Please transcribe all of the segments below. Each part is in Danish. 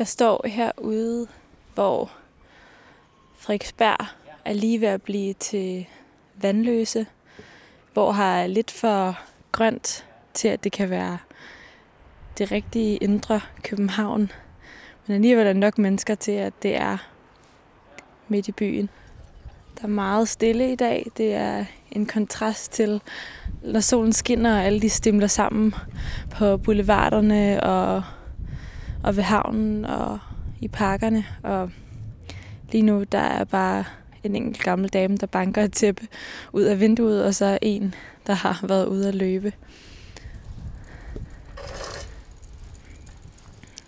Jeg står herude, hvor Frederiksberg er lige ved at blive til vandløse, hvor har lidt for grønt til, at det kan være det rigtige indre København. Men alligevel er der nok mennesker til, at det er midt i byen. Der er meget stille i dag. Det er en kontrast til, når solen skinner, og alle de stimler sammen på boulevarderne og, og ved havnen og i parkerne. Og lige nu, der er bare en enkelt gammel dame, der banker et tæppe ud af vinduet, og så en, der har været ude at løbe.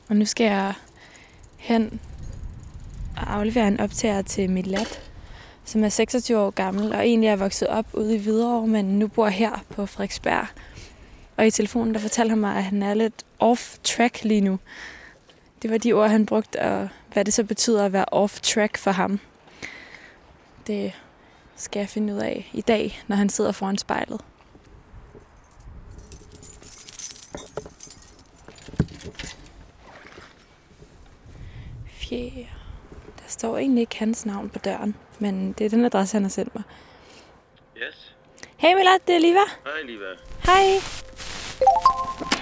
Og nu skal jeg hen og aflevere en optager til mit lat, som er 26 år gammel, og egentlig er vokset op ude i Hvidovre, men nu bor her på Frederiksberg. Og i telefonen, der fortalte han mig, at han er lidt off-track lige nu. Det var de ord, han brugte, og hvad det så betyder at være off-track for ham. Det skal jeg finde ud af i dag, når han sidder foran spejlet. Fjerde. Der står egentlig ikke hans navn på døren, men det er den adresse, han har sendt mig. Yes. Hey Mila, det er Liva. Hej, Liva. Hej.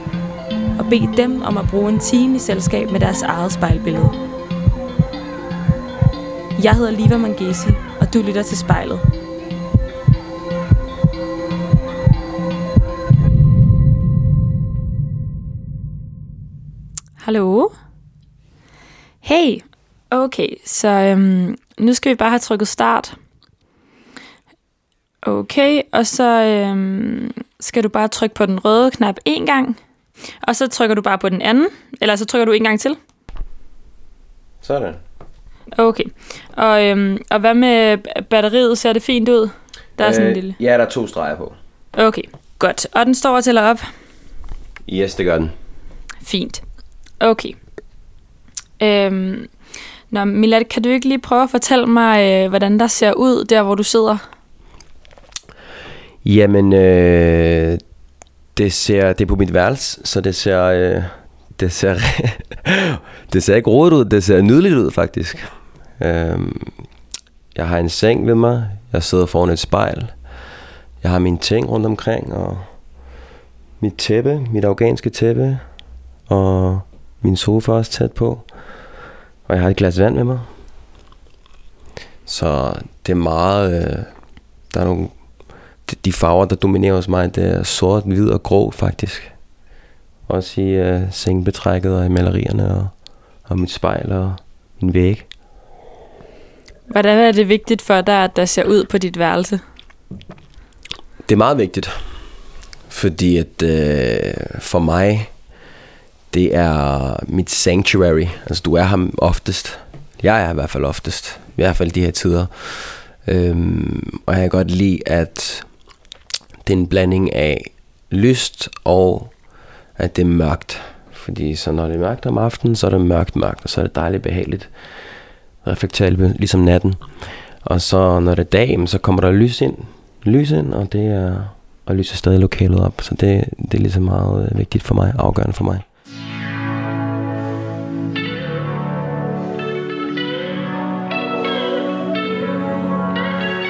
og bede dem om at bruge en time i selskab med deres eget spejlbillede. Jeg hedder Liva Mangesi, og du lytter til spejlet. Hallo? Hey, okay, så øhm, nu skal vi bare have trykket start. Okay, og så øhm, skal du bare trykke på den røde knap en gang, og så trykker du bare på den anden, eller så trykker du en gang til. Sådan. Okay, og, øhm, og hvad med batteriet? Ser det fint ud? Der er øh, sådan en lille... Ja, der er to streger på. Okay, godt. Og den står og tæller op. Yes, det gør den. Fint. Okay. Øhm, nå, Milad, kan du ikke lige prøve at fortælle mig, øh, hvordan der ser ud der, hvor du sidder? Jamen, øh, det ser det er på mit værelse, så det ser øh, det ser det ser ikke rodet ud, det ser nydeligt ud faktisk. Øhm, jeg har en seng ved mig, jeg sidder foran et spejl. Jeg har mine ting rundt omkring og mit tæppe, mit afghanske tæppe og min sofa også tæt på. Og jeg har et glas vand med mig. Så det er meget... Øh, der er nogle... De, farver, der dominerer hos mig, det er sort, hvid og grå faktisk. Også i øh, sengebetrækket og i malerierne og, og mit spejl og min væg. Hvordan er det vigtigt for dig, at der ser ud på dit værelse? Det er meget vigtigt. Fordi at øh, for mig, det er mit sanctuary. Altså du er ham oftest. Jeg er i hvert fald oftest. I hvert fald de her tider. Øhm, og jeg kan godt lide, at det er en blanding af lyst og at det er mørkt. Fordi så når det er mørkt om aftenen, så er det mørkt mørkt, og så er det dejligt behageligt. Reflektabelt, ligesom natten. Og så når det er dag, så kommer der lys ind. Lys ind, og det er og lyser stadig lokalet op. Så det, det er ligesom meget øh, vigtigt for mig, afgørende for mig.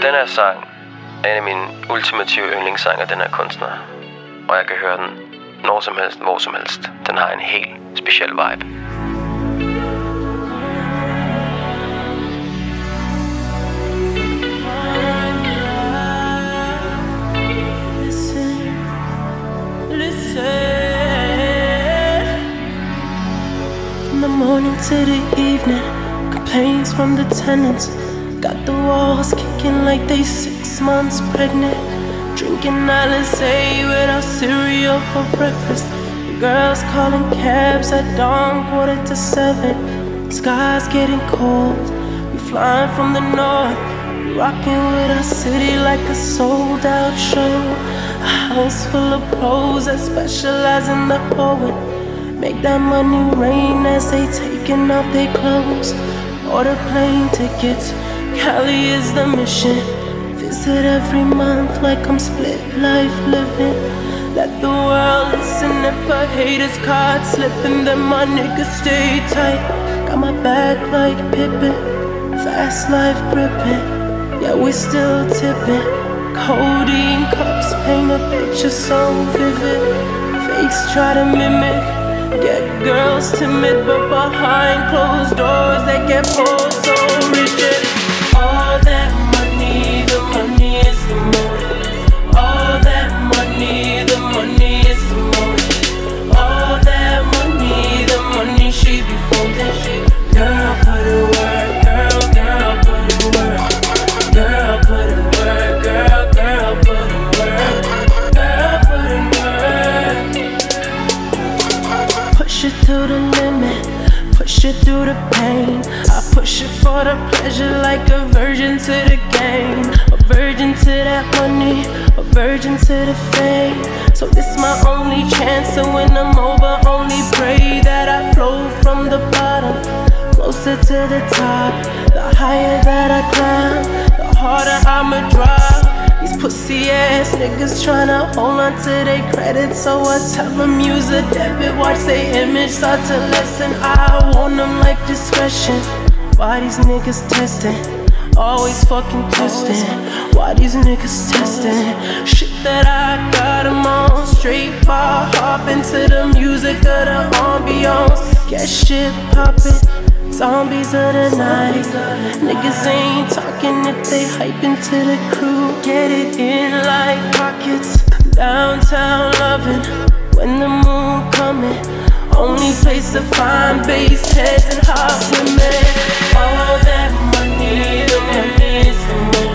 Den her sang en af mine ultimative yndlingssange af den her kunstner. Og jeg kan høre den når som helst, hvor som helst. Den har en helt speciel vibe. From the morning to the evening, complaints from the tenants. Got the walls kicking like they six months pregnant. Drink taking Alizé without cereal for breakfast. Girls calling cabs at dawn, quarter to seven. Sky's getting cold. We flying from the north, rocking with our city like a sold out show. A house full of pros that specialize in the poet. Make that money rain as they taking off their clothes. Order plane tickets, Cali is the mission. Visit every month like I'm split life living. Let the world listen if I hate his card slipping, then my niggas stay tight. Got my back like Pippin, fast life gripping. Yeah, we still tipping. Codeine cups paint a picture so vivid. Fakes try to mimic. Get girls timid, but behind closed doors they get pulled so rigid. All that money, the money is the motive. All that money, the money is the motive. All that money, the money she be folding. Girl, put work, girl, girl, put work. Girl, put work, girl, girl, put work. Girl, put work. Push it to the limit, push it through the pain. Push it for the pleasure like a virgin to the game. A virgin to that money, a virgin to the fame. So this my only chance, and when I'm over, only pray that I flow from the bottom closer to the top. The higher that I climb, the harder I'ma drop. These pussy ass niggas tryna hold on to their credit, so I tell them use a debit. Watch they image start to lessen. I want them like discretion. Why these niggas testing? Always fucking testing. Why these niggas testing? Shit that I got 'em on. Straight bar hop into the music of the ambiance. Get shit poppin'. Zombies of the night. Niggas ain't talking if they hype into the crew. Get it in like pockets. Downtown loving when the moon coming. Only place to find bass heads and hot women. All that money, the money the motive.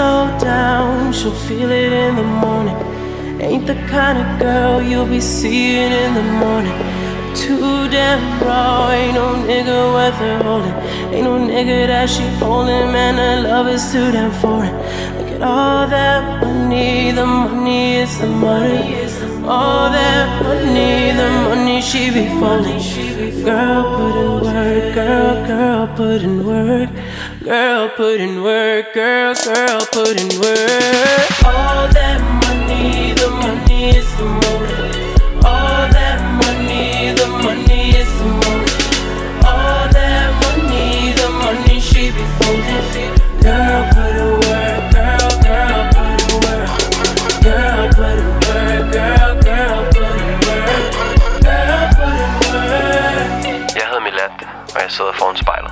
Slow down, she'll feel it in the morning. Ain't the kind of girl you'll be seeing in the morning. Too damn raw, ain't no nigga worth her holding. Ain't no nigga that she holding, man, her love is too damn foreign. Look at all that money, the money is the money. All that money, the money she be folding. Girl, put in work, girl, girl, put in work. Girl, put in work, girl, girl, put in work. All that money, the money is the motive. All that money, the money is the motive. All that money, the money she be folding. Girl, put in work, girl, girl, put in work. Girl, put in work, girl, girl, put in work. Girl, put in work. Jeg hedder Milat, og jeg sidder foran spejlet.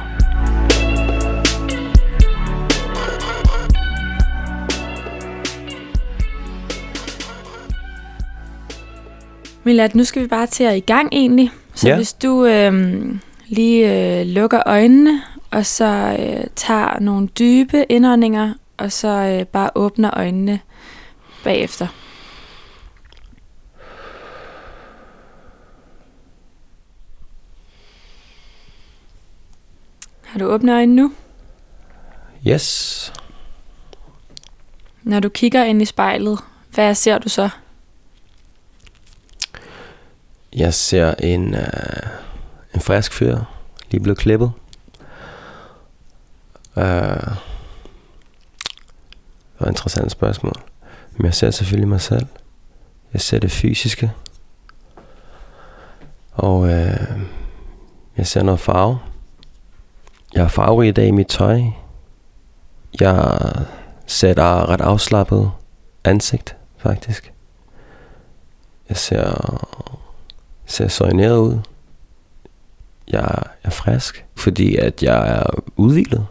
Milad, nu skal vi bare til at i gang egentlig. Så Ja. hvis du øhm, lige øh, lukker øjnene, og så øh, tager nogle dybe indåndinger, og så øh, bare åbner øjnene bagefter. Har du åbnet øjnene nu? Yes. Når du kigger ind i spejlet, hvad ser du så? Jeg ser en, øh, en frisk fyr, lige blevet klippet. Øh, det var et interessant spørgsmål. Men jeg ser selvfølgelig mig selv. Jeg ser det fysiske. Og øh, jeg ser noget farve. Jeg er farverig i dag i mit tøj. Jeg sætter ret afslappet ansigt, faktisk. Jeg ser ser soigneret ud. jeg er frisk, fordi at jeg er udviklet.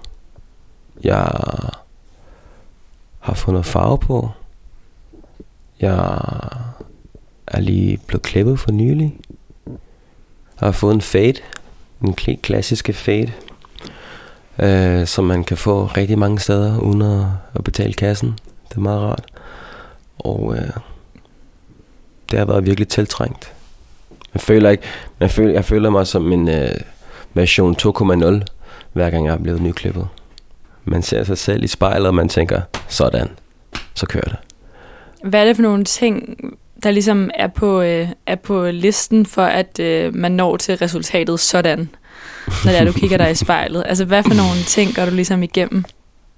Jeg har fundet farve på. Jeg er lige blevet klippet for nylig. Jeg har fået en fade. En klassiske fade. Øh, som man kan få rigtig mange steder uden at, at betale kassen. Det er meget rart. Og øh, det har været virkelig tiltrængt. Jeg føler ikke, jeg føler, jeg føler mig som en øh, version 2.0, hver gang jeg er blevet nyklippet. Man ser sig selv i spejlet, og man tænker, sådan, så kører det. Hvad er det for nogle ting, der ligesom er på, øh, er på listen for, at øh, man når til resultatet sådan, når det er, du kigger dig i spejlet? Altså, hvad for nogle ting går du ligesom igennem?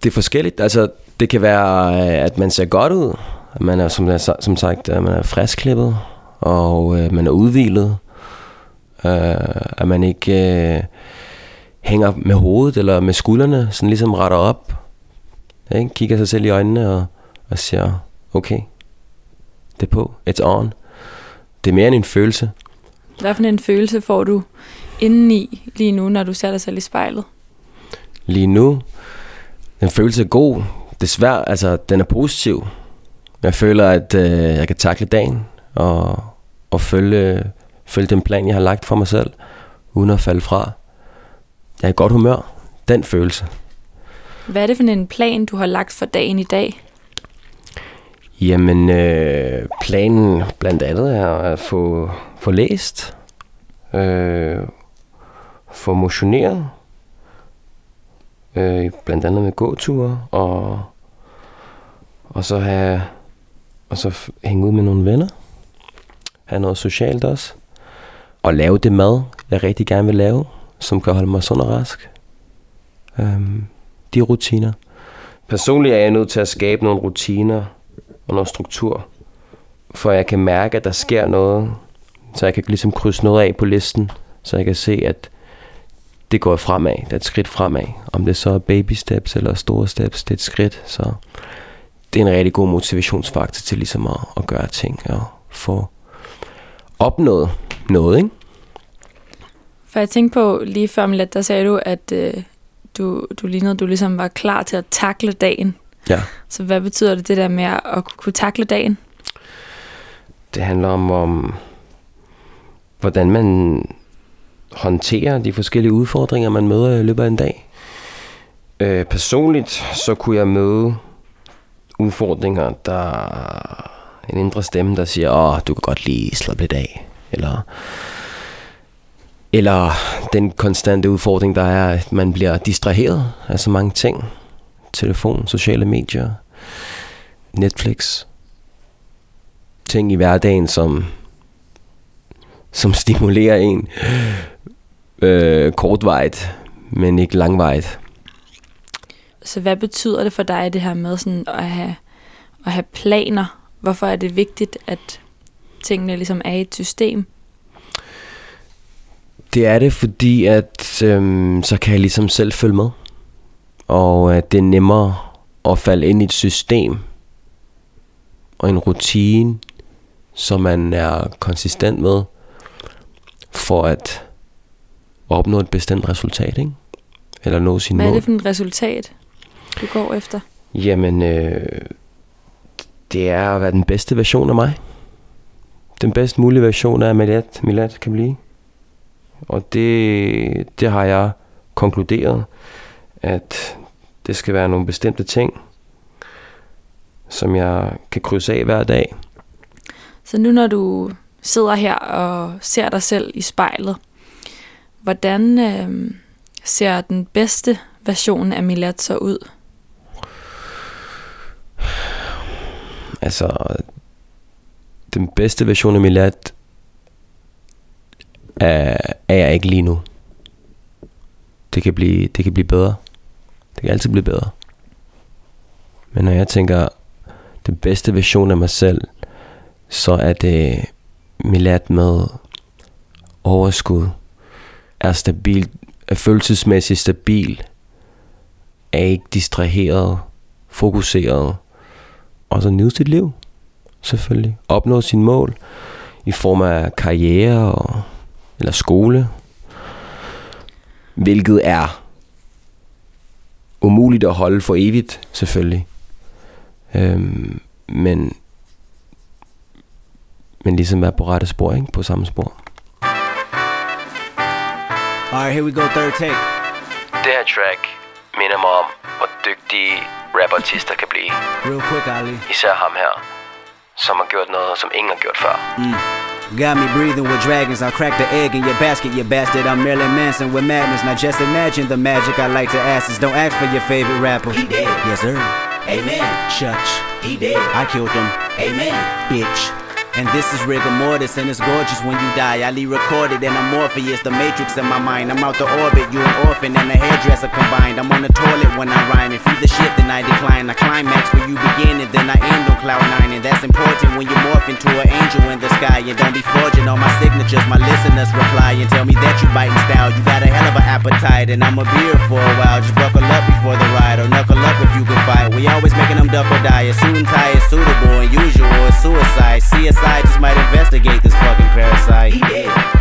Det er forskelligt. Altså, det kan være, øh, at man ser godt ud. At man er, som, som sagt, at man er friskklippet, og øh, man er udvilet. Øh, at man ikke øh, hænger med hovedet eller med skuldrene, sådan ligesom retter op. Ikke? Kigger sig selv i øjnene og, og siger, okay, det er på, it's on. Det er mere end en følelse. Hvad for en følelse får du indeni lige nu, når du ser dig selv i spejlet? Lige nu, den følelse er god. Desværre, altså, den er positiv. Jeg føler, at øh, jeg kan takle dagen og, og følge, følge den plan, jeg har lagt for mig selv, uden at falde fra. Jeg er i godt humør. Den følelse. Hvad er det for en plan, du har lagt for dagen i dag? Jamen, øh, planen blandt andet er at få, få læst, øh, få motioneret, øh, blandt andet med gåture, og, og så have, og så hænge ud med nogle venner, have noget socialt også, og lave det mad, jeg rigtig gerne vil lave, som kan holde mig sund og rask. Øhm, de rutiner. Personligt er jeg nødt til at skabe nogle rutiner, og noget struktur, for jeg kan mærke, at der sker noget, så jeg kan ligesom krydse noget af på listen, så jeg kan se, at det går fremad, det er et skridt fremad. Om det så er baby steps eller store steps, det er et skridt, så det er en rigtig god motivationsfaktor til ligesom at, at gøre ting og få opnået noget, ikke? For jeg tænkte på lige før lidt, der sagde du, at øh, du, du lignede, at du ligesom var klar til at takle dagen. Ja. Så hvad betyder det, det der med at kunne takle dagen? Det handler om, om hvordan man håndterer de forskellige udfordringer, man møder i løbet af en dag. Øh, personligt så kunne jeg møde udfordringer, der en indre stemme, der siger, åh, du kan godt lige slappe lidt af. Eller, eller den konstante udfordring, der er, at man bliver distraheret af så mange ting telefon, sociale medier, Netflix. Ting i hverdagen, som, som stimulerer en øh, kortvejt, men ikke langvejt. Så hvad betyder det for dig, det her med sådan at have, at have planer? Hvorfor er det vigtigt, at tingene ligesom er i et system? Det er det, fordi at øhm, så kan jeg ligesom selv følge med og at det er nemmere at falde ind i et system og en rutine, som man er konsistent med, for at opnå et bestemt resultat, ikke? Eller nå sin Hvad mål. er det for et resultat, du går efter? Jamen, øh, det er at være den bedste version af mig. Den bedst mulige version af Milat, Milat kan blive. Og det, det har jeg konkluderet, at det skal være nogle bestemte ting, som jeg kan krydse af hver dag. Så nu når du sidder her og ser dig selv i spejlet, hvordan øh, ser den bedste version af Milat så ud? Altså, den bedste version af Milad er, er jeg ikke lige nu. Det kan blive, det kan blive bedre. Det kan altid blive bedre. Men når jeg tænker den bedste version af mig selv, så er det Milad med overskud, er stabil, er følelsesmæssigt stabil, er ikke distraheret, fokuseret, og så nyde sit liv, selvfølgelig. Opnå sin mål i form af karriere og, eller skole. Hvilket er umuligt at holde for evigt, selvfølgelig. Øhm, men, men ligesom være på rette spor, ikke? På samme spor. Alright, here we go, third take. Det her track minder mig om, hvor dygtige rapartister kan blive. Real quick, Ali. Især ham her, som har gjort noget, som ingen har gjort før. Mm. Got me breathing with dragons. I'll crack the egg in your basket, you bastard. I'm Marilyn Manson with madness. Now just imagine the magic I like to ask is don't ask for your favorite rapper. He dead. Yes, sir. Amen. Church. He did. I killed him. Amen. Bitch. And this is rigor mortis, and it's gorgeous when you die. I recorded, and I'm Morpheus, the matrix in my mind. I'm out the orbit, you an orphan and a hairdresser combined. I'm on the toilet when I rhyme. If you the shit, then I decline. I climax where you begin, and then I end on cloud nine. And that's important when you morph into an angel in the sky. And don't be forging all my signatures. My listeners reply and tell me that you biting style. You got a hell of an appetite, and I'm a beer for a while. Just buckle up before the ride, or knuckle up if you can fight. We always making them duck or die. A suit and tie is suitable, unusual, usual is suicide. CSI just might investigate this fucking parasite. He dead.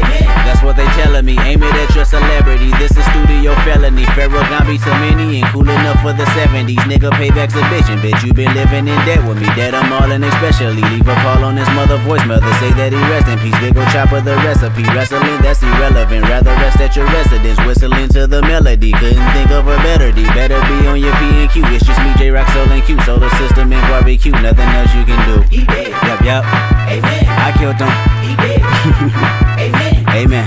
That's what they telling me. Aim it at your celebrity. This is studio felony. Pharaoh Gambi to many and cool enough for the 70s. Nigga, payback's a bitch. And bitch, you been living in debt with me. Dead I'm all in especially. Leave a call on his mother voice. Mother say that he rest in peace. Big ol' chopper the recipe. Wrestling, that's irrelevant. Rather rest at your residence. Whistling to the melody. Couldn't think of a better D. Better be on your P and Q. It's just me, J Rock, Soul and Q. Solar system and barbecue. Nothing else you can do. He dead. Yup, yup. Amen. I killed him. He dead. Amen.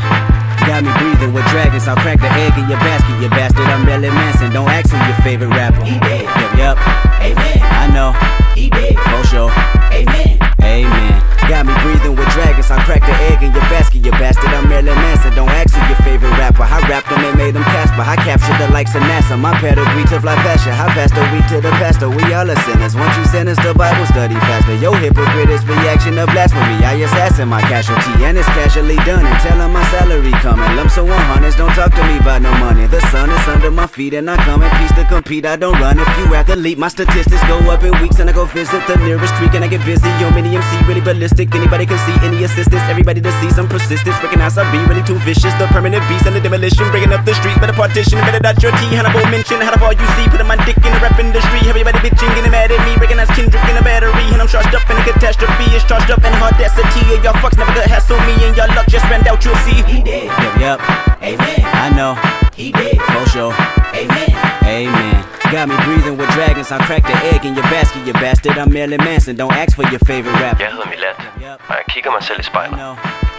Got me breathing with dragons. I'll crack the egg in your basket, you bastard. I'm Marilyn Manson. Don't ask who your favorite rapper. He dead. Yup. Amen. I know. He did. For sure. Amen. Amen. Got me breathing with dragons. I cracked crack the egg in your basket, you bastard. I'm Marilyn Manson. Don't ask who your favorite rapper. I rapped them and made them Casper. I captured the likes of NASA. My pedigree to fly faster. I passed the week to the pastor. We all are sinners. Once you sentence the Bible study faster. Yo, hypocrite is reaction of blasphemy. I assassin my casualty, and it's casually done. And tell 'em my salary coming. Lump so 100s. Don't talk to me about no money. The sun is my feet, and I come in peace to compete. I don't run. If you athlete, my statistics go up in weeks, and I go visit the nearest creek, and I get busy. Yo, mini MC really ballistic. Anybody can see any assistance. Everybody to see some persistence. Recognize I be really too vicious. The permanent beast and the demolition. Bringing up the streets, better partition. Better dot your T. Hannibal mention. How all you see. Putting my dick in the rap industry. Everybody bitching, getting mad at me. Recognize Kendrick in a battery. And I'm charged up in a catastrophe. It's charged up in audacity. And y'all fucks never gonna hassle me. And y'all luck just ran out, you'll see. He dead. Yup, yup. Amen. I know. He dead. For sure. Amen. Amen. Got me breathing with dragons. I'll crack the egg in your basket, you bastard. I'm Marilyn Manson. Don't ask for your favorite rapper. Jeg hedder Milat, Yup, og jeg kigger mig selv i I spejlet.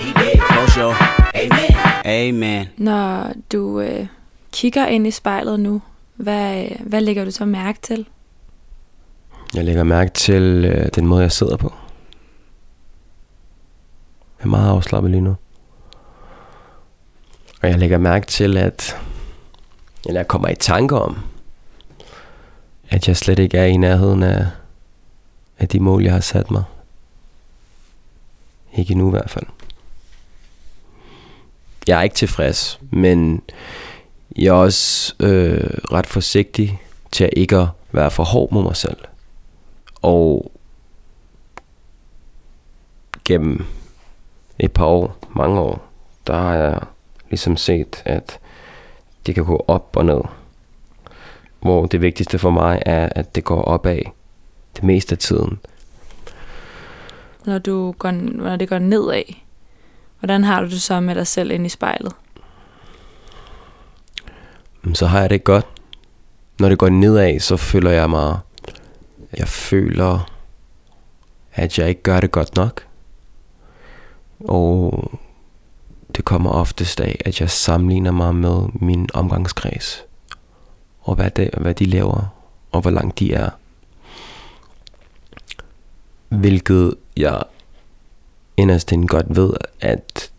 He dead. For sure. Amen. Amen. Når du øh, kigger ind i spejlet nu, hvad, hvad lægger du så mærke til? Jeg lægger mærke til øh, den måde, jeg sidder på. Jeg er meget afslappet lige nu. Og jeg lægger mærke til, at eller jeg kommer i tanker om, at jeg slet ikke er i nærheden af, af de mål, jeg har sat mig. Ikke nu i hvert fald. Jeg er ikke tilfreds, men jeg er også øh, ret forsigtig til at ikke at være for hård mod mig selv. Og gennem et par år, mange år, der har jeg ligesom set, at det kan gå op og ned. Hvor det vigtigste for mig er, at det går opad det meste af tiden. Når, du går, når det går nedad, hvordan har du det så med dig selv ind i spejlet? Så har jeg det godt. Når det går nedad, så føler jeg mig... Jeg føler, at jeg ikke gør det godt nok. Og det kommer oftest af, at jeg sammenligner mig med min omgangskreds. Og hvad, det, hvad de laver, og hvor langt de er. Hvilket jeg inderst inde godt ved, at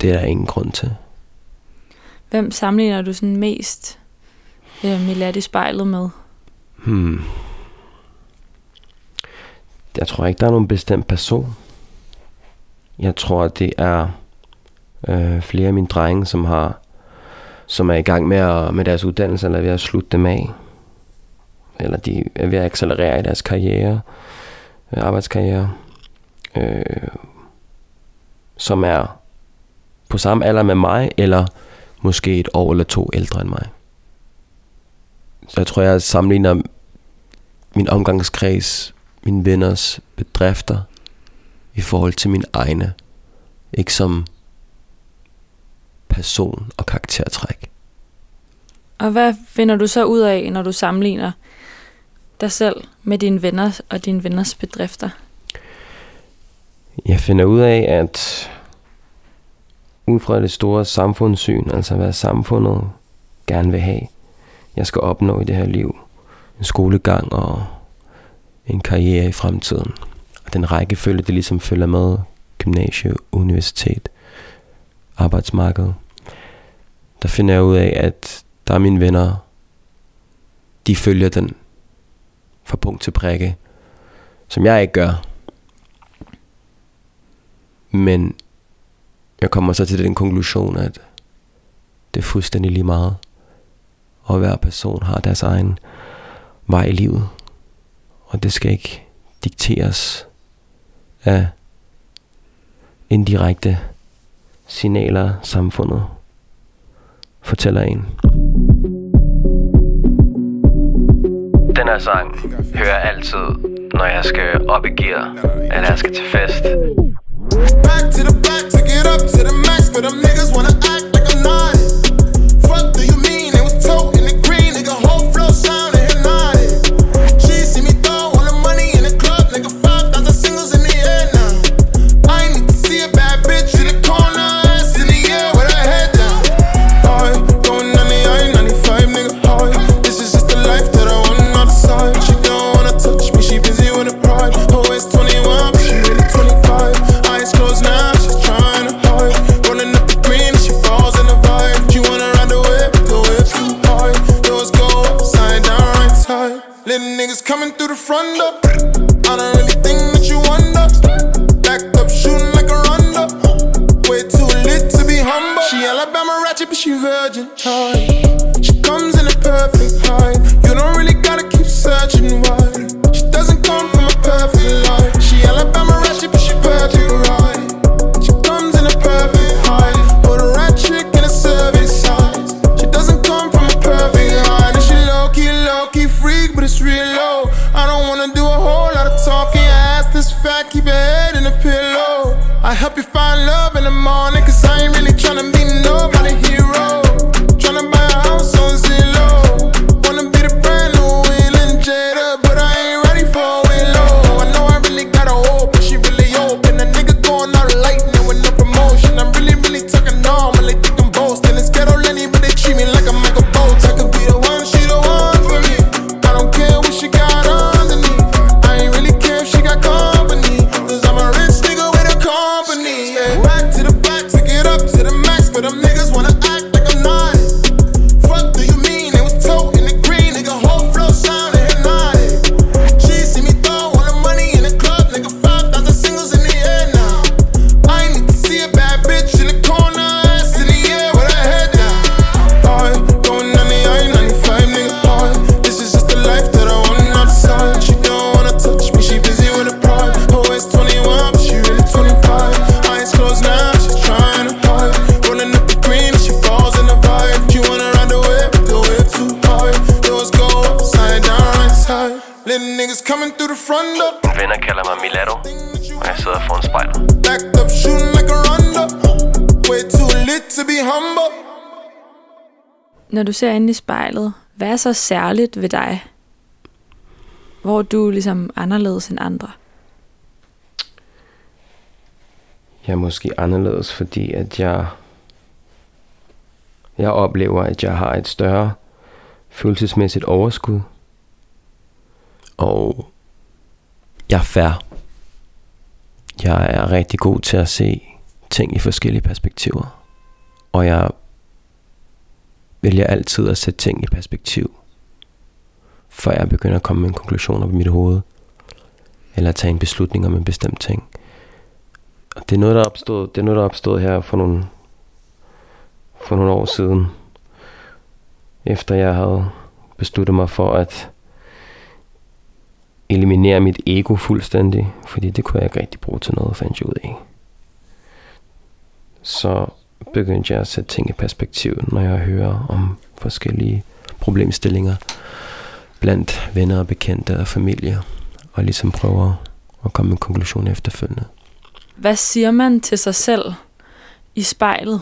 det er der ingen grund til. Hvem sammenligner du sådan mest øh, Milat i spejlet med? Hmm. Jeg tror ikke, der er nogen bestemt person. Jeg tror, det er øh, flere af mine drenge, som har som er i gang med, at, med deres uddannelse, eller er ved at slutte dem af. Eller de er ved at accelerere i deres karriere, øh, arbejdskarriere. Øh, som er på samme alder med mig, eller måske et år eller to ældre end mig. Så jeg tror, jeg sammenligner min omgangskreds, mine venners bedrifter i forhold til min egne. Ikke som person og karaktertræk. Og hvad finder du så ud af, når du sammenligner dig selv med dine venner og dine venners bedrifter? Jeg finder ud af, at ud fra det store samfundssyn, altså hvad samfundet gerne vil have, jeg skal opnå i det her liv, en skolegang og en karriere i fremtiden. Og den rækkefølge, det ligesom følger med gymnasie, universitet, arbejdsmarked. Der finder jeg ud af, at der er mine venner, de følger den fra punkt til prikke, som jeg ikke gør. Men jeg kommer så til den konklusion, at det er fuldstændig lige meget. Og hver person har deres egen vej i livet. Og det skal ikke dikteres af indirekte signaler, samfundet fortæller en. Den her sang hører jeg altid, når jeg skal op i gear, eller jeg skal til fest. Back to the back to get up to the max, but them niggas wanna through the front door. Ser ind i spejlet, hvad er så særligt ved dig? Hvor er du ligesom anderledes end andre? Jeg er måske anderledes, fordi at jeg, jeg oplever, at jeg har et større følelsesmæssigt overskud. Og jeg er fair. Jeg er rigtig god til at se ting i forskellige perspektiver. Og jeg vælger altid at sætte ting i perspektiv, før jeg begynder at komme med en konklusion op i mit hoved, eller tage en beslutning om en bestemt ting. Og det er noget, der opstod, det er noget, der opstod her for nogle, for nogle år siden, efter jeg havde besluttet mig for at eliminere mit ego fuldstændig, fordi det kunne jeg ikke rigtig bruge til noget, fandt jeg ud af. Så begyndte jeg at sætte ting i perspektiv, når jeg hører om forskellige problemstillinger blandt venner og bekendte og familie, og ligesom prøver at komme med en konklusion efterfølgende. Hvad siger man til sig selv i spejlet?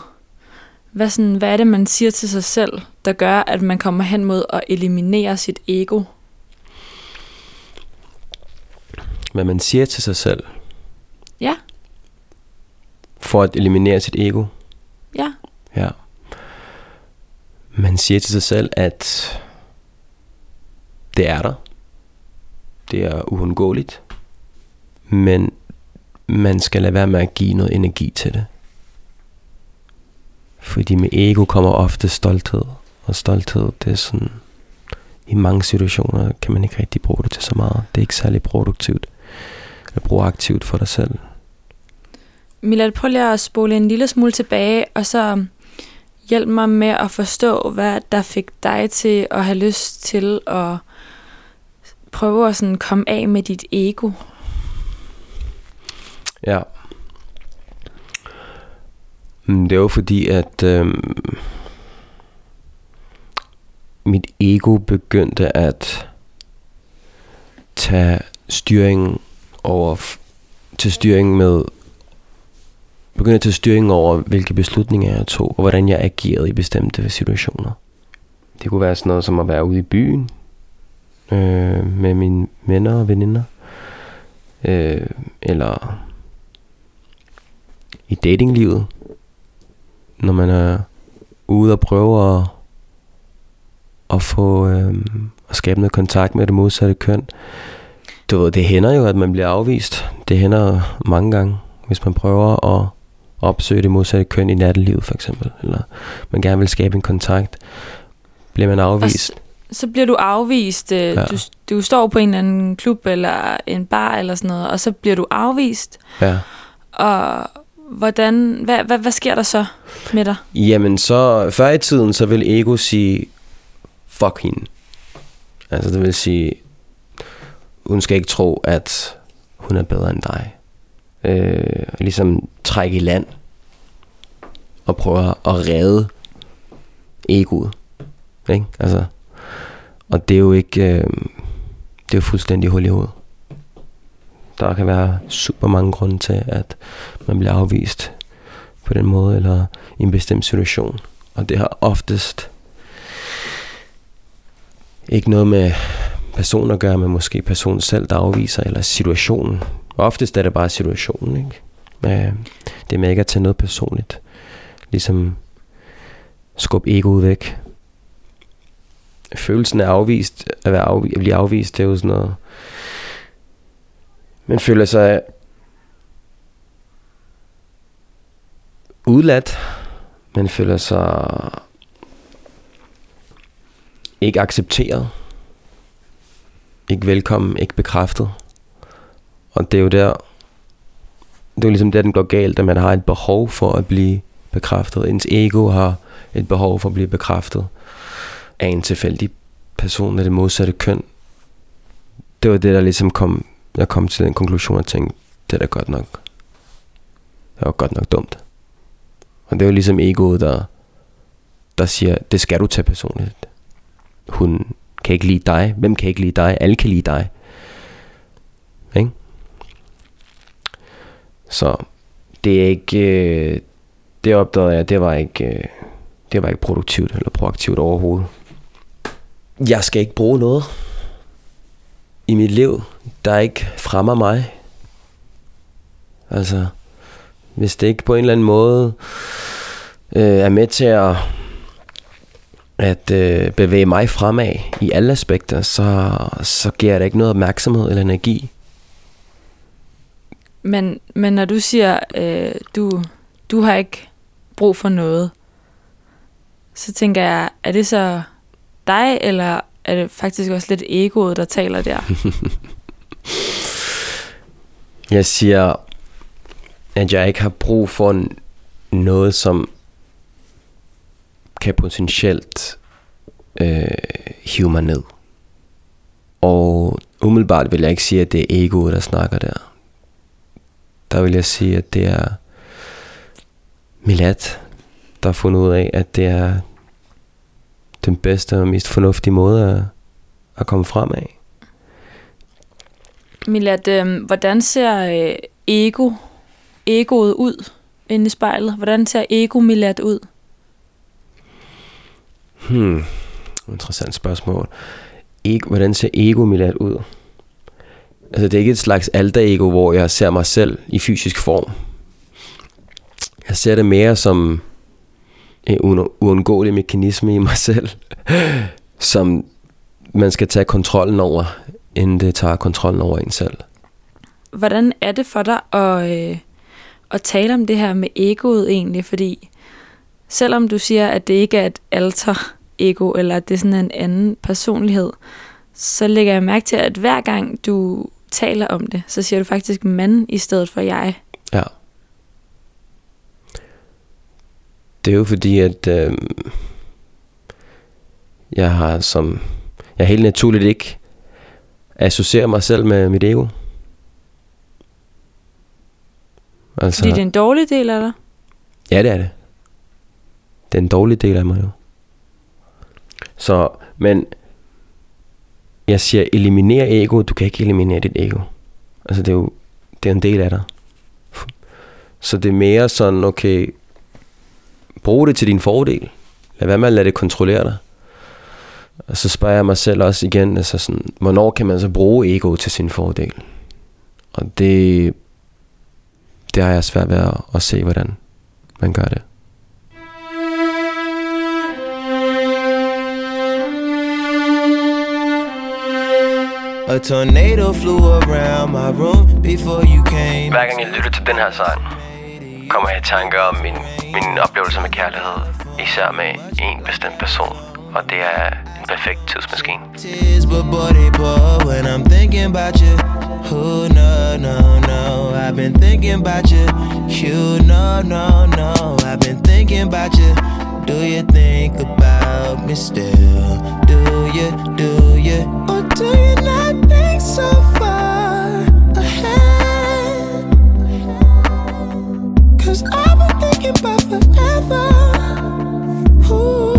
Hvad, sådan, hvad er det, man siger til sig selv, der gør, at man kommer hen mod at eliminere sit ego? Hvad man siger til sig selv Ja, for at eliminere sit ego ja. Ja. Man siger til sig selv, at det er der. Det er uundgåeligt. Men man skal lade være med at give noget energi til det. Fordi med ego kommer ofte stolthed. Og stolthed, det er sådan... I mange situationer kan man ikke rigtig bruge det til så meget. Det er ikke særlig produktivt. Eller proaktivt for dig selv. Milad, prøv lige at spole en lille smule tilbage, og så hjælp mig med at forstå, hvad der fik dig til at have lyst til at prøve at sådan komme af med dit ego. Ja. Mm, det er fordi, at øh, mit ego begyndte at tage styring over til styring med begyndte at tage styring over, hvilke beslutninger jeg tog, og hvordan jeg agerede i bestemte situationer. Det kunne være sådan noget som at være ude i byen øh, med mine venner og veninder, øh, eller i datinglivet, når man er ude og prøve at, at få øh, at skabe noget kontakt med det modsatte køn. Du ved, det hænder jo, at man bliver afvist. Det hænder mange gange, hvis man prøver at opsøge det modsatte køn i nattelivet for eksempel, eller man gerne vil skabe en kontakt, bliver man afvist. Så bliver du afvist. Ja. Ja. Du, du står på en eller anden klub eller en bar eller sådan noget, og så bliver du afvist. Ja. Og hvordan, hvad, hvad, hvad sker der så med dig? Jamen så, før i tiden, så vil ego sige, fuck hende. Altså det vil sige, hun skal ikke tro, at hun er bedre end dig. Øh, ligesom trække i land og prøve at redde egoet. Ikke? Altså, og det er jo ikke, øh, det er jo fuldstændig hul i hovedet. Der kan være super mange grunde til, at man bliver afvist på den måde, eller i en bestemt situation. Og det har oftest ikke noget med person at gøre, men måske personen selv, der afviser, eller situationen. Oftest er det bare situationen, ikke? Øh, Det med ikke at tage noget personligt. Ligesom skub egoet væk. Følelsen af afvist, at, være afvist, at blive afvist, det er jo sådan noget... Man føler sig udladt. Man føler sig ikke accepteret. Ikke velkommen, ikke bekræftet. Og det er jo der, det er jo ligesom der, den går galt, at man har et behov for at blive bekræftet. Ens ego har et behov for at blive bekræftet af en tilfældig person af det modsatte køn. Det var det, der ligesom kom, jeg kom til den konklusion og tænkte, det er da godt nok, det var godt nok dumt. Og det er jo ligesom egoet, der, der siger, det skal du tage personligt. Hun kan ikke lide dig. Hvem kan ikke lide dig? Alle kan lide dig. Ikke? Så det er ikke... Øh, det opdagede jeg, det var ikke... Øh, det var ikke produktivt eller proaktivt overhovedet. Jeg skal ikke bruge noget i mit liv, der ikke fremmer mig. Altså, hvis det ikke på en eller anden måde øh, er med til at, at øh, bevæge mig fremad i alle aspekter, så, så giver det ikke noget opmærksomhed eller energi. Men, men når du siger, øh, du, du har ikke brug for noget, så tænker jeg, er det så dig, eller er det faktisk også lidt egoet, der taler der? Jeg siger, at jeg ikke har brug for noget, som kan potentielt øh, hive mig ned. Og umiddelbart vil jeg ikke sige, at det er egoet, der snakker der. Der vil jeg sige, at det er Milad, der har fundet ud af, at det er den bedste og mest fornuftige måde at, at komme frem af. Milad, øh, hvordan ser øh, ego, egoet ud inde i spejlet? Hvordan ser ego Milad ud? Hmm, interessant spørgsmål. Ego, hvordan ser ego Milad ud? Altså det er ikke et slags alter-ego, hvor jeg ser mig selv i fysisk form. Jeg ser det mere som en uundgåelig mekanisme i mig selv, som man skal tage kontrollen over, inden det tager kontrollen over en selv. Hvordan er det for dig at, øh, at tale om det her med egoet egentlig? Fordi selvom du siger, at det ikke er et alter ego, eller at det er sådan en anden personlighed, så lægger jeg mærke til, at hver gang du taler om det, så siger du faktisk mand i stedet for jeg. Ja. Det er jo fordi, at øh, jeg har som... Jeg helt naturligt ikke associerer mig selv med mit ego. Altså, Fordi det er en dårlig del af dig. Ja, det er det. Det er en dårlig del af mig jo. Så, men jeg siger, eliminere ego. Du kan ikke eliminere dit ego. Altså, det er jo det er en del af dig. Så det er mere sådan, okay, brug det til din fordel. Lad være med at lade det kontrollere dig. Og så spørger jeg mig selv også igen, altså sådan, hvornår kan man så bruge ego til sin fordel? Og det, det har jeg svært ved at, at se, hvordan man gør det. A tornado flew around my room before you came. Hver gang jeg lytter til den her sang, kommer jeg i tanke om min, min oplevelse med kærlighed. Især med en bestemt person. Og det er en perfekt tidsmaskine. Tears, but boy, they pour when I'm thinking about you. Oh, no, no, no. I've been thinking about you. You, no, no, no. I've been thinking about you. Do you think about me still? Do you, do you? Or do you not think so far ahead? Cause I've been thinking about forever. Ooh.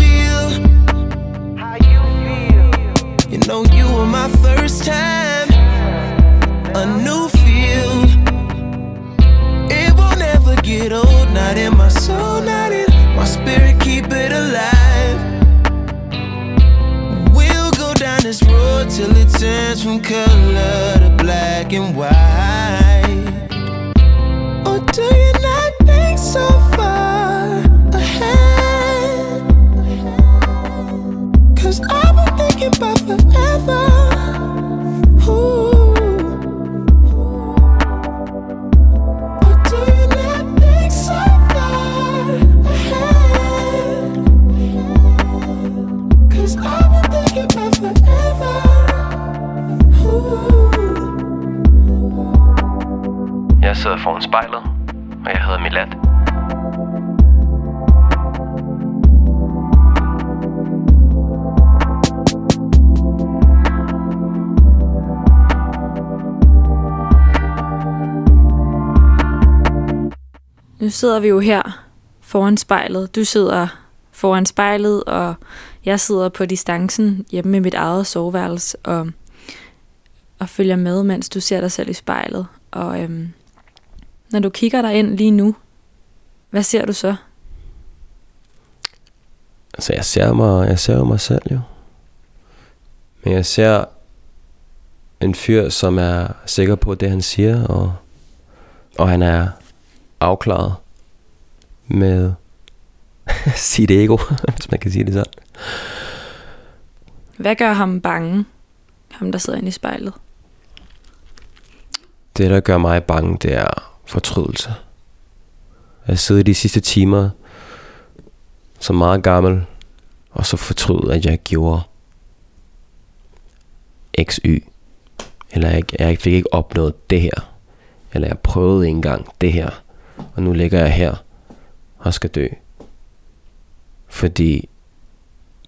Know you were my first time. A new feel. It won't ever get old. Not in my soul, not in my spirit. Keep it alive. We'll go down this road till it turns from color to black and white. Or do you not think so far ahead? Cause I've been thinking about forever. Sidder vi jo her foran spejlet. Du sidder foran spejlet, og jeg sidder på distancen hjemme i mit eget soveværelse og, og følger med, mens du ser dig selv i spejlet. Og øhm, når du kigger dig ind lige nu, hvad ser du så? Altså, jeg ser mig, jeg ser mig selv jo. Men jeg ser en fyr, som er sikker på det, han siger, og, og han er afklaret med sit ego, hvis man kan sige det sådan. Hvad gør ham bange? Ham, der sidder inde i spejlet. Det, der gør mig bange, det er fortrydelse. Jeg sidder de sidste timer som meget gammel, og så fortryd, at jeg gjorde X, Y. Eller jeg, jeg fik ikke opnået det her. Eller jeg prøvede engang det her. Og nu ligger jeg her og skal dø. Fordi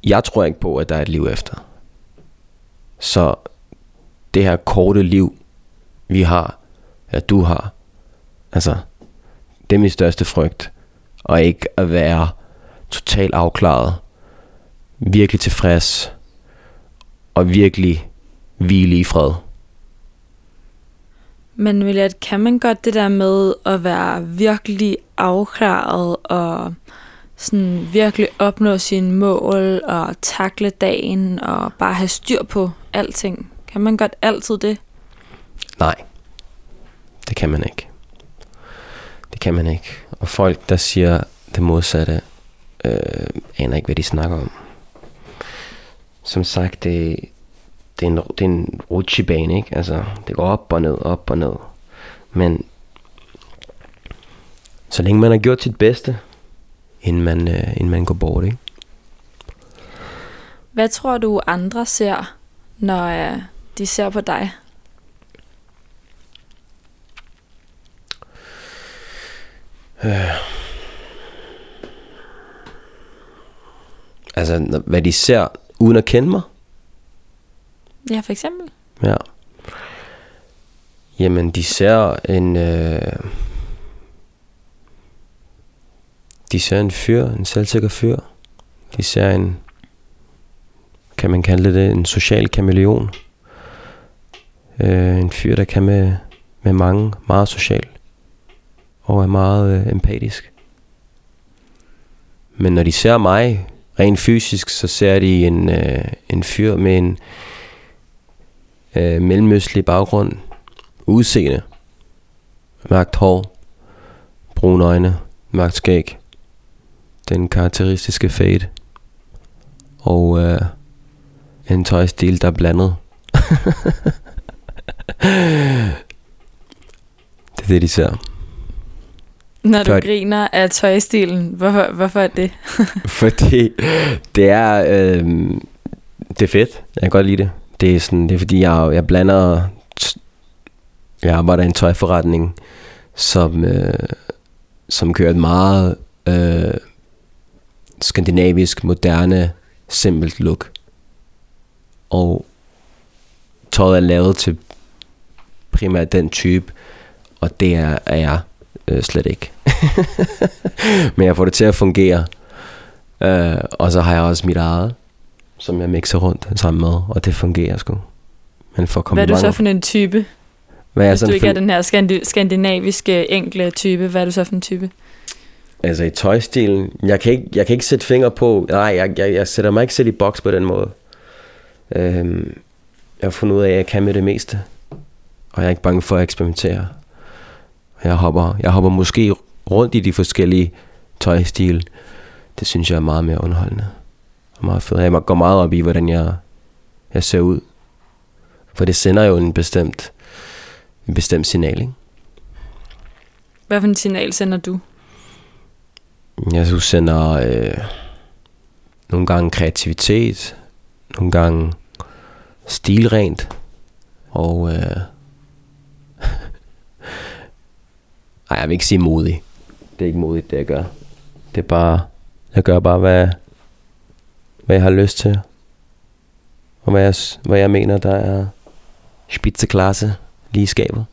jeg tror ikke på, at der er et liv efter. Så det her korte liv, vi har, at du har, altså, det er min største frygt. Og ikke at være totalt afklaret, virkelig tilfreds, og virkelig hvile i fred. Men William, kan man godt det der med at være virkelig afklaret og sådan virkelig opnå sine mål og takle dagen og bare have styr på alting? Kan man godt altid det? Nej, det kan man ikke. Det kan man ikke. Og folk, der siger det modsatte, øh, aner ikke, hvad de snakker om. Som sagt, det, det er en, det er en rutsjebane, ikke? Altså, det går op og ned, op og ned. Men så længe man har gjort sit bedste, inden man, øh, inden man går bort, ikke? Hvad tror du andre ser, når øh, de ser på dig? Altså, når- hvad de ser, uden at kende mig. Ja, for eksempel. Ja. Jamen, de ser en... Øh, de ser en fyr, en selvsikker fyr. De ser en... Kan man kalde det en social kameleon. Øh, en fyr, der kan med, med mange, meget social. Og er meget øh, empatisk. Men når de ser mig rent fysisk, så ser de en, øh, en fyr med en, øh, mellemøstlig baggrund, udseende, mørkt hår, brune øjne, mørkt skæg, den karakteristiske fade, og øh, en tøjstil, der er blandet. det er det, de ser. Når du Før- griner af tøjstilen, hvorfor, hvorfor er det? fordi det er, øh, det er fedt. Jeg kan godt lide det. Det er, sådan, det er fordi, jeg, jeg blander... Jeg arbejder i en tøjforretning, som, øh, som kører et meget øh, skandinavisk, moderne, simpelt look. Og tøjet er lavet til primært den type, og det er, er jeg øh, slet ikke. Men jeg får det til at fungere. Øh, og så har jeg også mit eget, som jeg mixer rundt sammen med, og det fungerer sgu. Men for Hvad er du så for en type? Hvad er Hvis du ikke er for, den her skandi- skandinaviske enkle type, hvad er du så for en type? Altså i tøjstilen, jeg kan ikke, jeg kan ikke sætte fingre på, nej, jeg, jeg, jeg sætter mig ikke selv i boks på den måde. Øhm, jeg har fundet ud af, at jeg kan med det meste, og jeg er ikke bange for at eksperimentere. Jeg hopper, jeg hopper måske rundt i de forskellige tøjstil. Det synes jeg er meget mere underholdende. Meget fedt. Jeg går meget op i, hvordan jeg, jeg ser ud. For det sender jo en bestemt, en bestemt signal, ikke? Hvad for en signal sender du? Jeg synes, sender øh, nogle gange kreativitet, nogle gange stilrent, og øh, ej, jeg vil ikke sige modig. Det er ikke modigt, det jeg gør. Det er bare, jeg gør bare, hvad, hvad jeg har lyst til. Og hvad jeg, hvad jeg mener, der er spitzeklasse lige i skabet.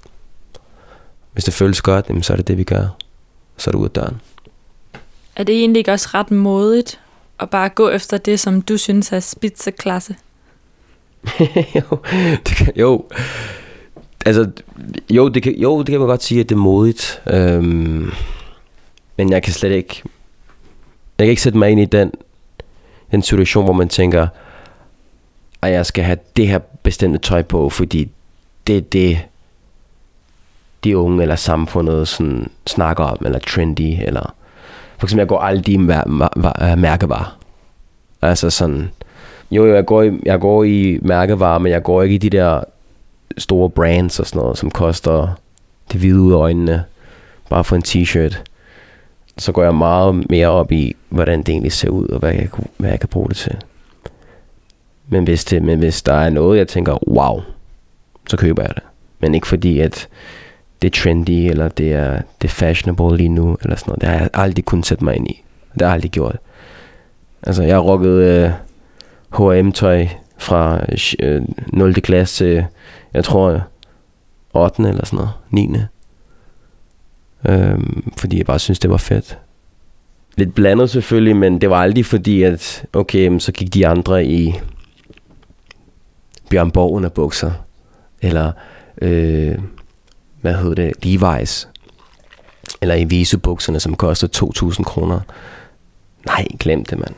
Hvis det føles godt, jamen, så er det det, vi gør. så er du ud af døren. Er det egentlig ikke også ret modigt at bare gå efter det, som du synes er spidseklasse? jo, det kan, jo. Altså, jo det, kan, jo, det kan man godt sige, at det er modigt. Øhm, men jeg kan slet ikke... Jeg kan ikke sætte mig ind i den, den situation, hvor man tænker, at jeg skal have det her bestemte tøj på, fordi det er det, de unge eller samfundet sådan snakker om, eller trendy, eller for eksempel, jeg går alle de mær- mær- øh, mærkevarer. Altså sådan, jo, jo, jeg går, i, jeg går i mærkevarer, men jeg går ikke i de der store brands og sådan noget, som koster det hvide ud af øjnene, bare for en t-shirt. Så går jeg meget mere op i, hvordan det egentlig ser ud, og hvad jeg, hvad jeg kan bruge det til. Men hvis, det, men hvis der er noget, jeg tænker, wow, så køber jeg det. Men ikke fordi, at det er trendy, eller det er, det er fashionable lige nu, eller sådan noget. Det har jeg aldrig kunnet sætte mig ind i. Det har jeg aldrig gjort. Altså, jeg har øh, H&M-tøj fra øh, 0. klasse til, jeg tror, 8. eller sådan noget, 9. Øhm, fordi jeg bare synes, det var fedt. Lidt blandet selvfølgelig, men det var aldrig fordi, at okay, så gik de andre i Bjørn Borgen af bukser. Eller, øh, hvad hedder det, Levi's. Eller i visebukserne, som koster 2.000 kroner. Nej, glem det, mand.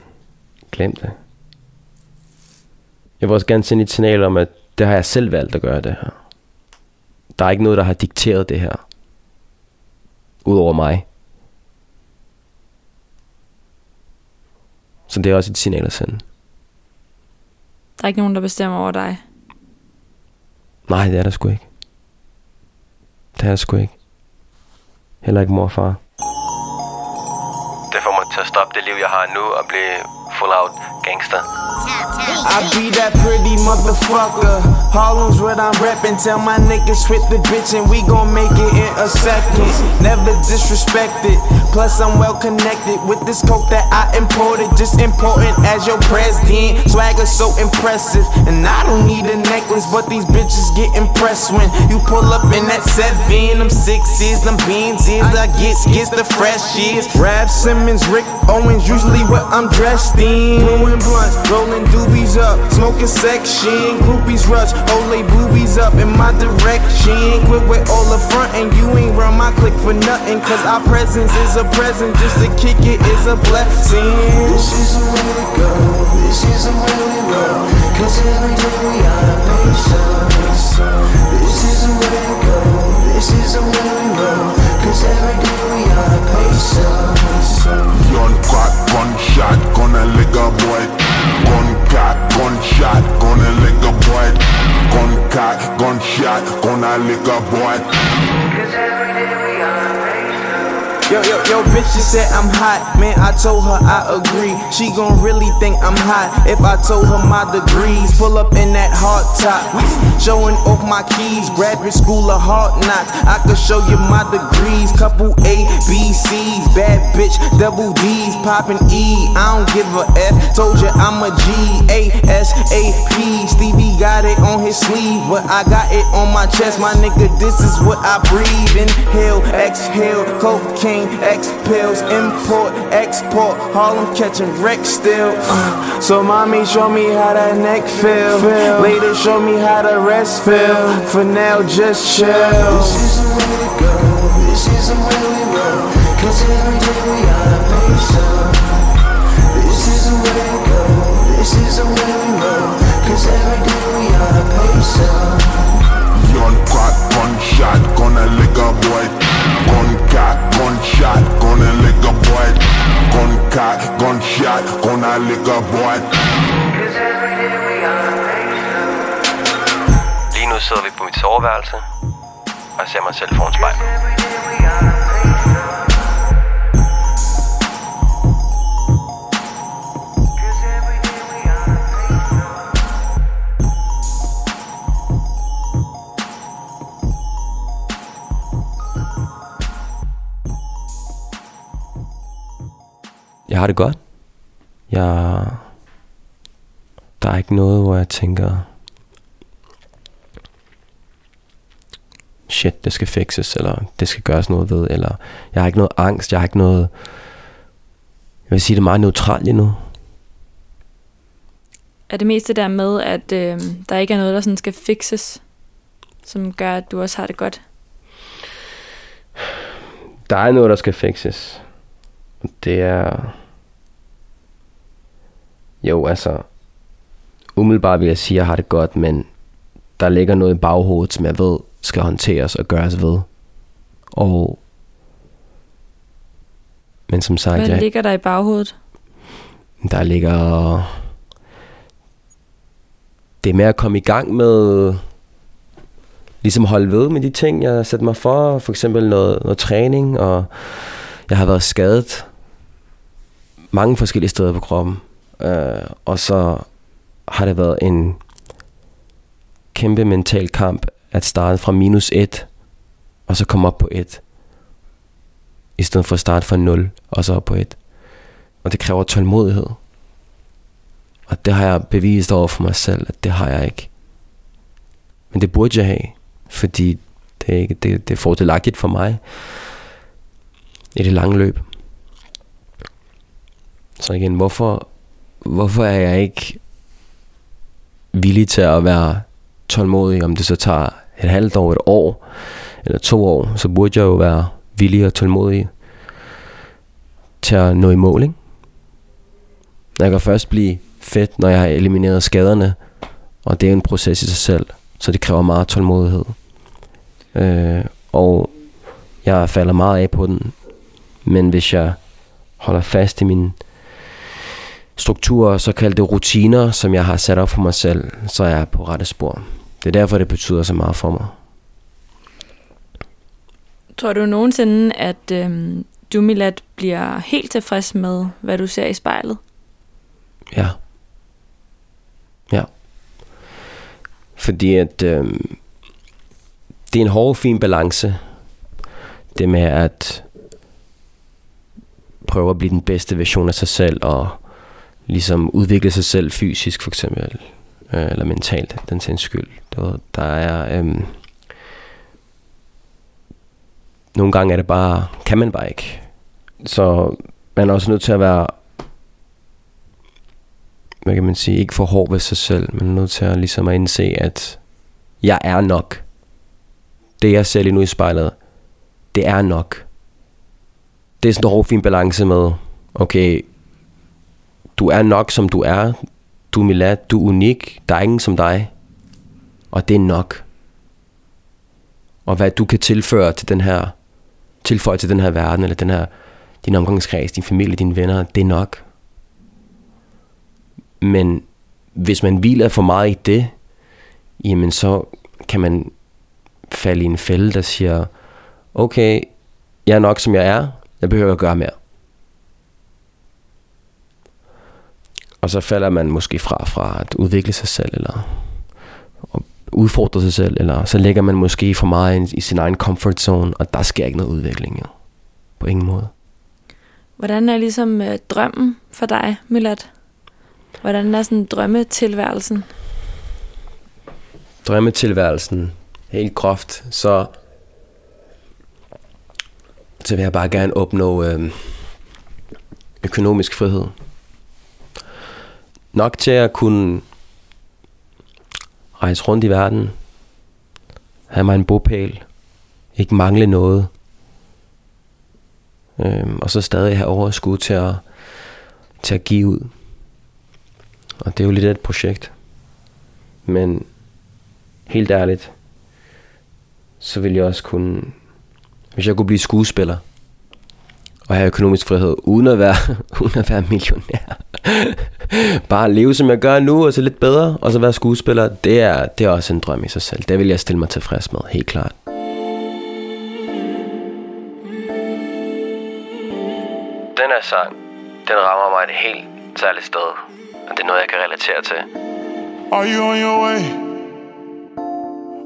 Glem det. Jeg vil også gerne sende et signal om, at det har jeg selv valgt at gøre det her. Der er ikke noget, der har dikteret det her. Udover mig. Så det er også et signal at sende. Der er ikke nogen, der bestemmer over dig. Nej, det er der sgu ikke. Det er der sgu ikke. Heller ikke mor og far. Det får mig til at stoppe det liv, jeg har nu, og blive full out gangster. I be that pretty motherfucker. Harlem's what I'm reppin'. Tell my niggas with the bitch and we gon' make it in a second. Never disrespected. Plus I'm well connected with this coke that I imported. Just important as your president. Swagger so impressive. And I don't need a necklace, but these bitches get impressed when you pull up in that seven. Them sixes, them beans is I get gets the fresh years. Rap Simmons, Rick Owens, usually what I'm dressed in. Blowing blunts, rolling doobies up, smoking section. Groupies rush, hold they boobies up in my direction. Quit with all the front and you ain't run my click for nothing. Cause our presence is a present, just to kick it is a blessing. This is the way to go. This is the way we roll. Cause every day we are nation. This is the way to go. This is the way we roll. Boy. Gun cock, gunshot, gonna lick a boy. Gun cock, gunshot, gonna lick a boy. Cause every day we are. Yo, yo, yo, bitch, she said I'm hot. Man, I told her I agree. She gon' really think I'm hot if I told her my degrees. Pull up in that hard top, showing off my keys. Graduate school of hard knocks. I could show you my degrees. Couple A, B, C's. Bad bitch, double D's. Poppin' E. I don't give a F. Told you I'm a G. A, S, A, P. Stevie got it on his sleeve, but I got it on my chest. My nigga, this is what I breathe. Inhale, exhale, cocaine, X pills, import, export. Harlem catching wreck still. Uh, so mommy, show me how that neck feel. Later, show me how the rest feel. For now, just chill. This is the way to go. This is the way we roll. Cause every day we are a nation. This is the way to go. This is the way we roll. Cause every day we are a nation. Gun crack, gunshot, gonna lick a boy. Gun cock, gunshot, gonna lick a boy. Gun cock, gunshot, gonna lick a boy. Sidder vi på mit soveværelse, og jeg ser mig selv foran spejlet. Jeg har det godt. Jeg... Der er ikke noget, hvor jeg tænker... shit, det skal fixes, eller det skal gøres noget ved, eller jeg har ikke noget angst, jeg har ikke noget... Jeg vil sige det meget neutralt lige nu. Er det mest det der med, at øh, der ikke er noget, der sådan skal fixes, som gør, at du også har det godt? Der er noget, der skal fixes. Det er... Jo, altså... Umiddelbart vil jeg sige, at jeg har det godt, men der ligger noget i baghovedet, som jeg ved skal håndteres og gøres ved. Og... Men som sagt, Hvad jeg, ligger der i baghovedet? der ligger... Det med at komme i gang med... Ligesom holde ved med de ting, jeg har sat mig for. For eksempel noget, noget træning, og jeg har været skadet mange forskellige steder på kroppen. Øh, og så har det været en kæmpe mental kamp at starte fra minus 1, og så komme op på 1. I stedet for at starte fra 0, og så op på 1. Og det kræver tålmodighed. Og det har jeg bevist over for mig selv, at det har jeg ikke. Men det burde jeg have, fordi det er, ikke, det, det er fordelagtigt for mig i det lange løb. Så igen, hvorfor, hvorfor er jeg ikke villig til at være tålmodig, om det så tager et halvt år, et år eller to år, så burde jeg jo være villig og tålmodig til at nå i mål, ikke? Jeg kan først blive fedt, når jeg har elimineret skaderne, og det er en proces i sig selv, så det kræver meget tålmodighed. Øh, og jeg falder meget af på den, men hvis jeg holder fast i mine strukturer, så kaldte rutiner, som jeg har sat op for mig selv, så er jeg på rette spor. Det er derfor, det betyder så meget for mig. Tror du nogensinde, at øh, du, Milad, bliver helt tilfreds med, hvad du ser i spejlet? Ja. Ja. Fordi at øh, det er en hård, fin balance. Det med at prøve at blive den bedste version af sig selv, og ligesom udvikle sig selv fysisk for eksempel, øh, eller mentalt, den sags skyld. Der, der er... Øh, nogle gange er det bare, kan man bare ikke. Så man er også nødt til at være hvad kan man sige, ikke for hård ved sig selv, men nødt til at ligesom at indse, at jeg er nok. Det jeg ser lige nu i spejlet, det er nok. Det er sådan en hård fin balance med, okay, du er nok som du er, du er Milad, du er unik, der er ingen som dig, og det er nok. Og hvad du kan tilføre til den her, tilføje til den her verden, eller den her, din omgangskreds, din familie, dine venner, det er nok. Men hvis man hviler for meget i det, jamen så kan man falde i en fælde, der siger, okay, jeg er nok som jeg er, jeg behøver at gøre mere. Og så falder man måske fra fra at udvikle sig selv, eller udfordre sig selv, eller så ligger man måske for meget i sin egen comfort zone, og der sker ikke noget udvikling jo. På ingen måde. Hvordan er ligesom øh, drømmen for dig, Milad? Hvordan er sådan drømmetilværelsen? drømmetilværelsen helt groft, så, så vil jeg bare gerne opnå øh, økonomisk frihed. Nok til at kunne rejse rundt i verden, have mig en bopæl, ikke mangle noget, øhm, og så stadig have overskud til at, til at give ud. Og det er jo lidt et projekt. Men helt ærligt, så ville jeg også kunne, hvis jeg kunne blive skuespiller, og have økonomisk frihed, uden at være, uden at være millionær. Bare leve som jeg gør nu, og så lidt bedre, og så være skuespiller, det er, det er også en drøm i sig selv. Det vil jeg stille mig tilfreds med, helt klart. Den her sang, den rammer mig et helt særligt sted, og det er noget, jeg kan relatere til. Are you on your way?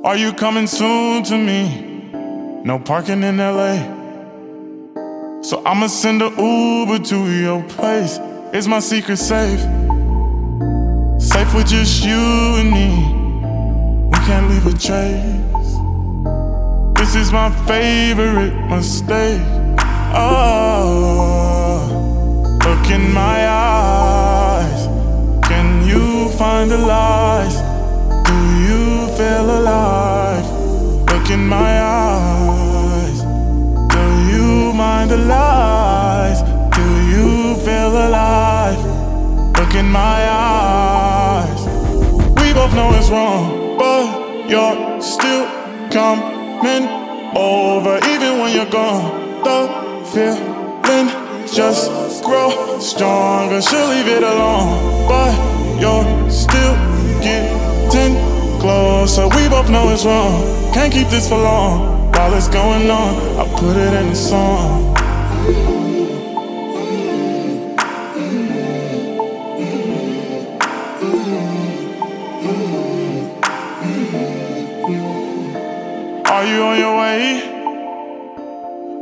Are you coming soon to me? No parking in LA. So I'ma send a Uber to your place. It's my secret safe. Safe with just you and me. We can't leave a trace. This is my favorite mistake. Oh, look in my eyes. Can you find the lies? Do you feel alive? Look in my eyes. Mind the lies? Do you feel alive? Look in my eyes. We both know it's wrong, but you're still coming over, even when you're gone. The feeling just grow stronger. She'll leave it alone, but you're still getting closer. We both know it's wrong. Can't keep this for long. While it's going on, I put it in a song. Are you on your way?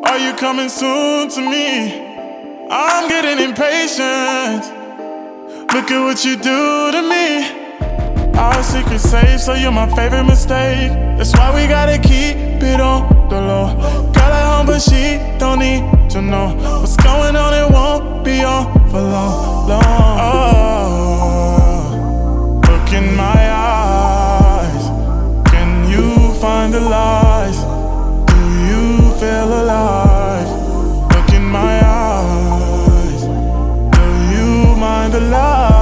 Are you coming soon to me? I'm getting impatient. Look at what you do to me. Our secret safe, so you're my favorite mistake. That's why we gotta keep it on the low. Girl at home, but she don't need to know what's going on. It won't be on for long, long. Oh, look in my eyes. Can you find the lies? Do you feel alive? Look in my eyes. Do you mind the lies?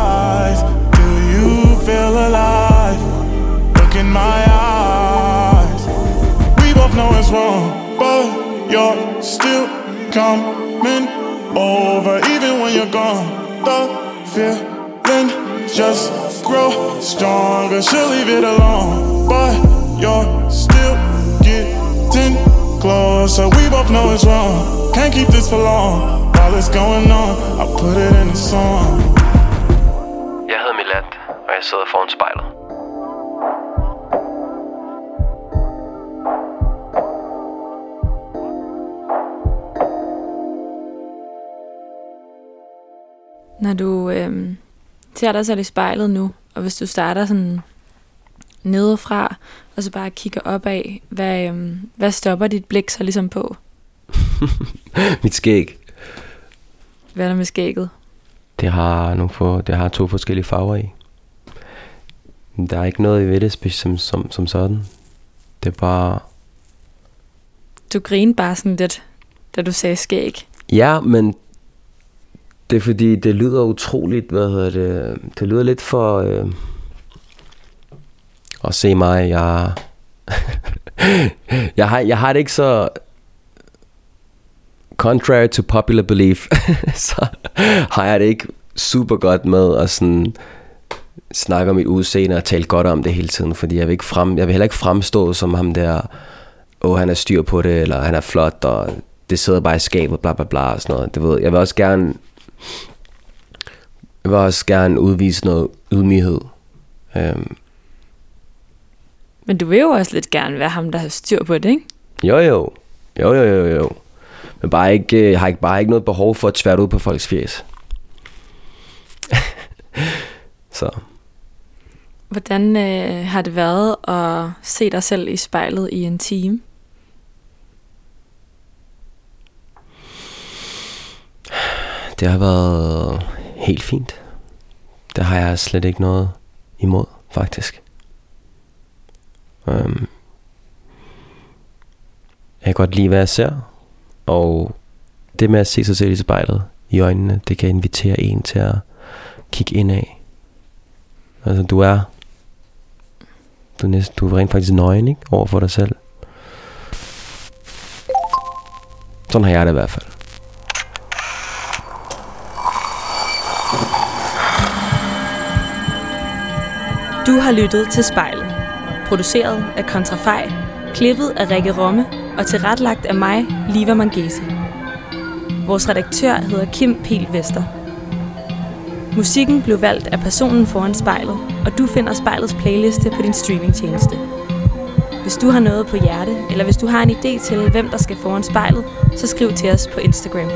It's wrong, but you're still coming over, even when you're gone. The feeling just grow stronger. She'll leave it alone, but you're still getting closer. We both know it's wrong. Can't keep this for long. While it's going on, I put it in a song. Jeg hedder Milat, og jeg sidder foran spejlet. Når du øhm, ser dig selv i spejlet nu, og hvis du starter sådan nedefra, og så bare kigger opad, hvad, øhm, hvad stopper dit blik så ligesom på? Mit skæg, Hvad er der med skægget? det har, nogle få, det har to forskellige farver i. Der er ikke noget ved det som, som, som sådan. Det er bare... Du grinede bare sådan lidt, da du sagde skæg. Ja, men det er fordi, det lyder utroligt, hvad hedder det, det lyder lidt for... Øh, at se mig, jeg... jeg, har, jeg har det ikke så... Contrary to popular belief, så har jeg det ikke super godt med at sådan snakke om mit udseende og tale godt om det hele tiden, fordi jeg vil, ikke frem, jeg vil heller ikke fremstå som ham der, åh, han er styr på det, eller han er flot, og det sidder bare i skabet, bla bla bla, og sådan noget. Det ved, jeg vil også gerne, jeg vil også gerne udvise noget ydmyghed. Øhm, Men du vil jo også lidt gerne være ham, der har styr på det, ikke? jo jo, jo jo jo jo. Men bare ikke, øh, jeg har ikke, bare ikke noget behov for at tvært ud på folks fjes. Så Hvordan øh, har det været at se dig selv i spejlet i en time? Det har været helt fint. Det har jeg slet ikke noget imod, faktisk. Um, jeg kan godt lide, hvad jeg ser. Og det med at se sig selv i spejlet i øjnene, det kan invitere en til at kigge ind af. Altså, du er... Du er, næsten, du er rent faktisk nøgen, ikke? Over for dig selv. Sådan har jeg det i hvert fald. Du har lyttet til Spejlet. Produceret af Kontrafej, klippet af Rikke Romme og tilrettelagt af mig, Liva Mangese. Vores redaktør hedder Kim Pil Vester. Musikken blev valgt af personen foran spejlet, og du finder spejlets playliste på din streamingtjeneste. Hvis du har noget på hjerte, eller hvis du har en idé til, hvem der skal foran spejlet, så skriv til os på Instagram.